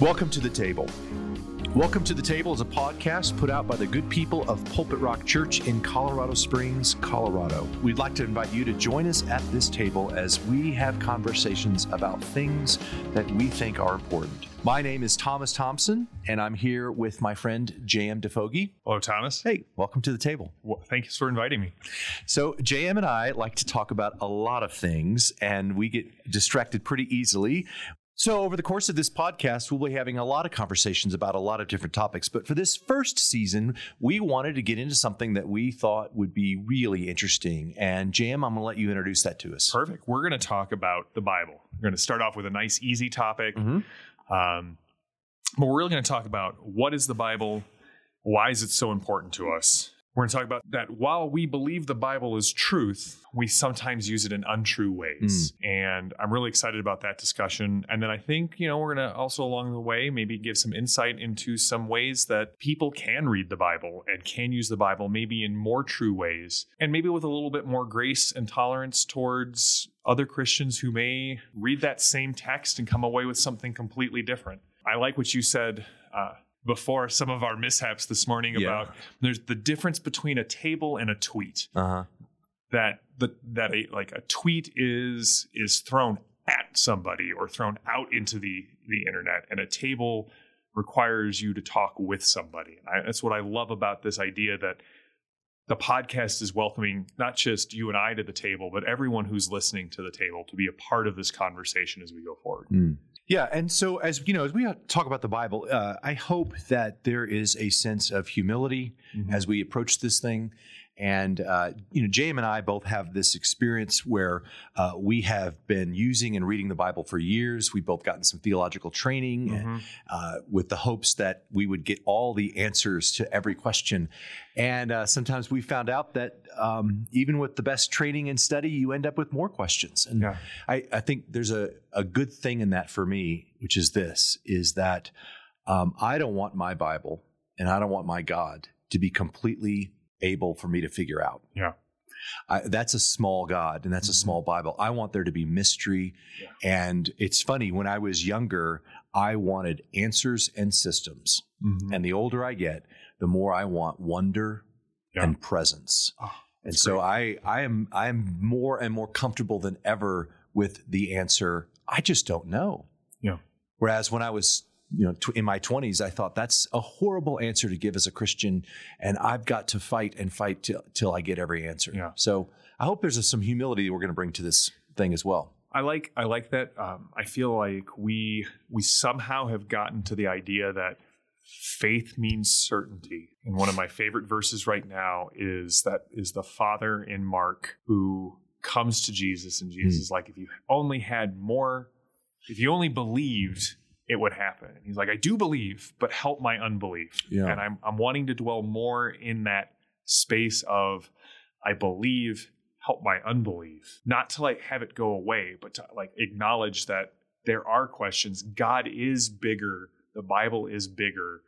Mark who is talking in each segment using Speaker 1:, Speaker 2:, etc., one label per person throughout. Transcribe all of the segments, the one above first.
Speaker 1: Welcome to the table. Welcome to the Table is a podcast put out by the good people of Pulpit Rock Church in Colorado Springs, Colorado. We'd like to invite you to join us at this table as we have conversations about things that we think are important. My name is Thomas Thompson, and I'm here with my friend JM DeFogie.
Speaker 2: Hello, Thomas.
Speaker 1: Hey, welcome to the table.
Speaker 2: Well, thank you for inviting me.
Speaker 1: So, JM and I like to talk about a lot of things, and we get distracted pretty easily. So, over the course of this podcast, we'll be having a lot of conversations about a lot of different topics. But for this first season, we wanted to get into something that we thought would be really interesting. And, Jam, I'm going to let you introduce that to us.
Speaker 2: Perfect. We're going to talk about the Bible. We're going to start off with a nice, easy topic.
Speaker 1: Mhm.
Speaker 2: Um, but we're really going to talk about what is the Bible? Why is it so important to us? We're going to talk about that while we believe the Bible is truth, we sometimes use it in untrue ways. And I'm really excited about that discussion. And then I think, you know, we're going to also along the way maybe give some insight into some ways that people can read the Bible and can use the Bible maybe in more true ways and maybe with a little bit more grace and tolerance towards other Christians who may read that same text and come away with something completely different. I like what you said uh, before some of our mishaps this morning
Speaker 1: Yeah.
Speaker 2: about there's the difference between a table and a tweet
Speaker 1: Uh huh.
Speaker 2: that the that a like a tweet is is thrown at somebody or thrown out into the the internet and a table requires you to talk with somebody and I, that's what i love about this idea that the podcast is welcoming not just you and i to the table but everyone who's listening to the table to be a part of this conversation as we go forward
Speaker 1: Yeah, and so as you know, as we talk about the Bible, uh, I hope that there is a sense of humility as we approach this thing. And uh, you know, JM and I both have this experience where uh, we have been using and reading the Bible for years. We've both gotten some theological training
Speaker 2: Mhm.
Speaker 1: uh, with the hopes that we would get all the answers to every question. And uh, sometimes we found out that um, even with the best training and study, you end up with more questions. And
Speaker 2: Yeah.
Speaker 1: I, I think there's a, a good thing in that for me, which is this, is that um, I don't want my Bible and I don't want my God to be completely able for me to figure out.
Speaker 2: Yeah.
Speaker 1: I, that's a small God and that's a
Speaker 2: Mhm.
Speaker 1: small Bible. I want there to be mystery.
Speaker 2: Yeah.
Speaker 1: And it's funny, when I was younger, I wanted answers and systems.
Speaker 2: Mhm.
Speaker 1: And the older I get, the more I want wonder
Speaker 2: Yeah.
Speaker 1: and presence.
Speaker 2: Oh,
Speaker 1: and so I, I am I am more and more comfortable than ever with the answer. I just don't know.
Speaker 2: Yeah.
Speaker 1: Whereas when I was you know tw- in my 20s i thought that's a horrible answer to give as a christian and i've got to fight and fight till, till i get every answer
Speaker 2: Yeah.
Speaker 1: so i hope there's a, some humility we're going to bring to this thing as well
Speaker 2: I like I like that. Um, I feel like we we somehow have gotten to the idea that faith means certainty. And one of my favorite verses right now is that is the father in Mark who comes to Jesus and Jesus is like, if you only had more, if you only believed, it would happen. And he's like, I do believe, but help my unbelief.
Speaker 1: Yeah.
Speaker 2: And I'm I'm wanting to dwell more in that space of I believe, help my unbelief. Not to like have it go away, but to like acknowledge that there are questions. God is bigger. The Bible is bigger,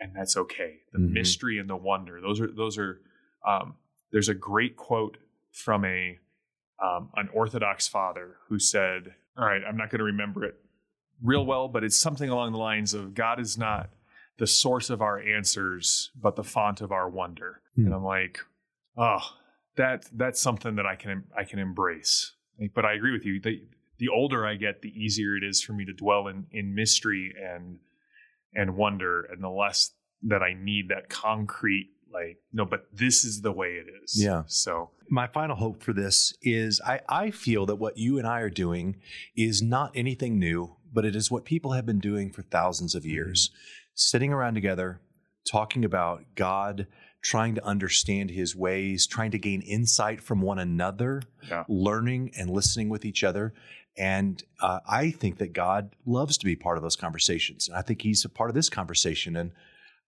Speaker 2: and that's okay. The
Speaker 1: Mhm.
Speaker 2: mystery and the wonder. Those are those are. Um, there's a great quote from a um, an Orthodox father who said, "All right, I'm not going to remember it real well, but it's something along the lines of God is not the source of our answers, but the font of our wonder."
Speaker 1: Hmm.
Speaker 2: And I'm like, oh, that that's something that I can I can embrace. Like, But I agree with you. The the older I get, the easier it is for me to dwell in in mystery and and wonder, and the less that I need that concrete like no, but this is the way it is.
Speaker 1: Yeah.
Speaker 2: So
Speaker 1: my final hope for this is I, I feel that what you and I are doing is not anything new, but it is what people have been doing for thousands of years. Sitting around together, talking about God, trying to understand his ways, trying to gain insight from one another,
Speaker 2: Yeah.
Speaker 1: learning and listening with each other. And uh, I think that God loves to be part of those conversations. And I think he's a part of this conversation. And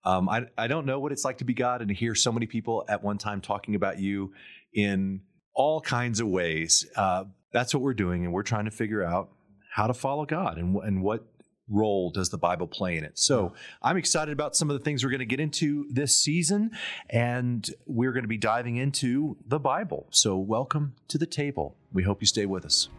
Speaker 1: um, I, I don't know what it's like to be God and to hear so many people at one time talking about you in all kinds of ways. Uh, that's what we're doing, and we're trying to figure out how to follow God and, and what role does the Bible play in it. So I'm excited about some of the things we're going to get into this season, and we're going to be diving into the Bible. So welcome to the table. We hope you stay with us.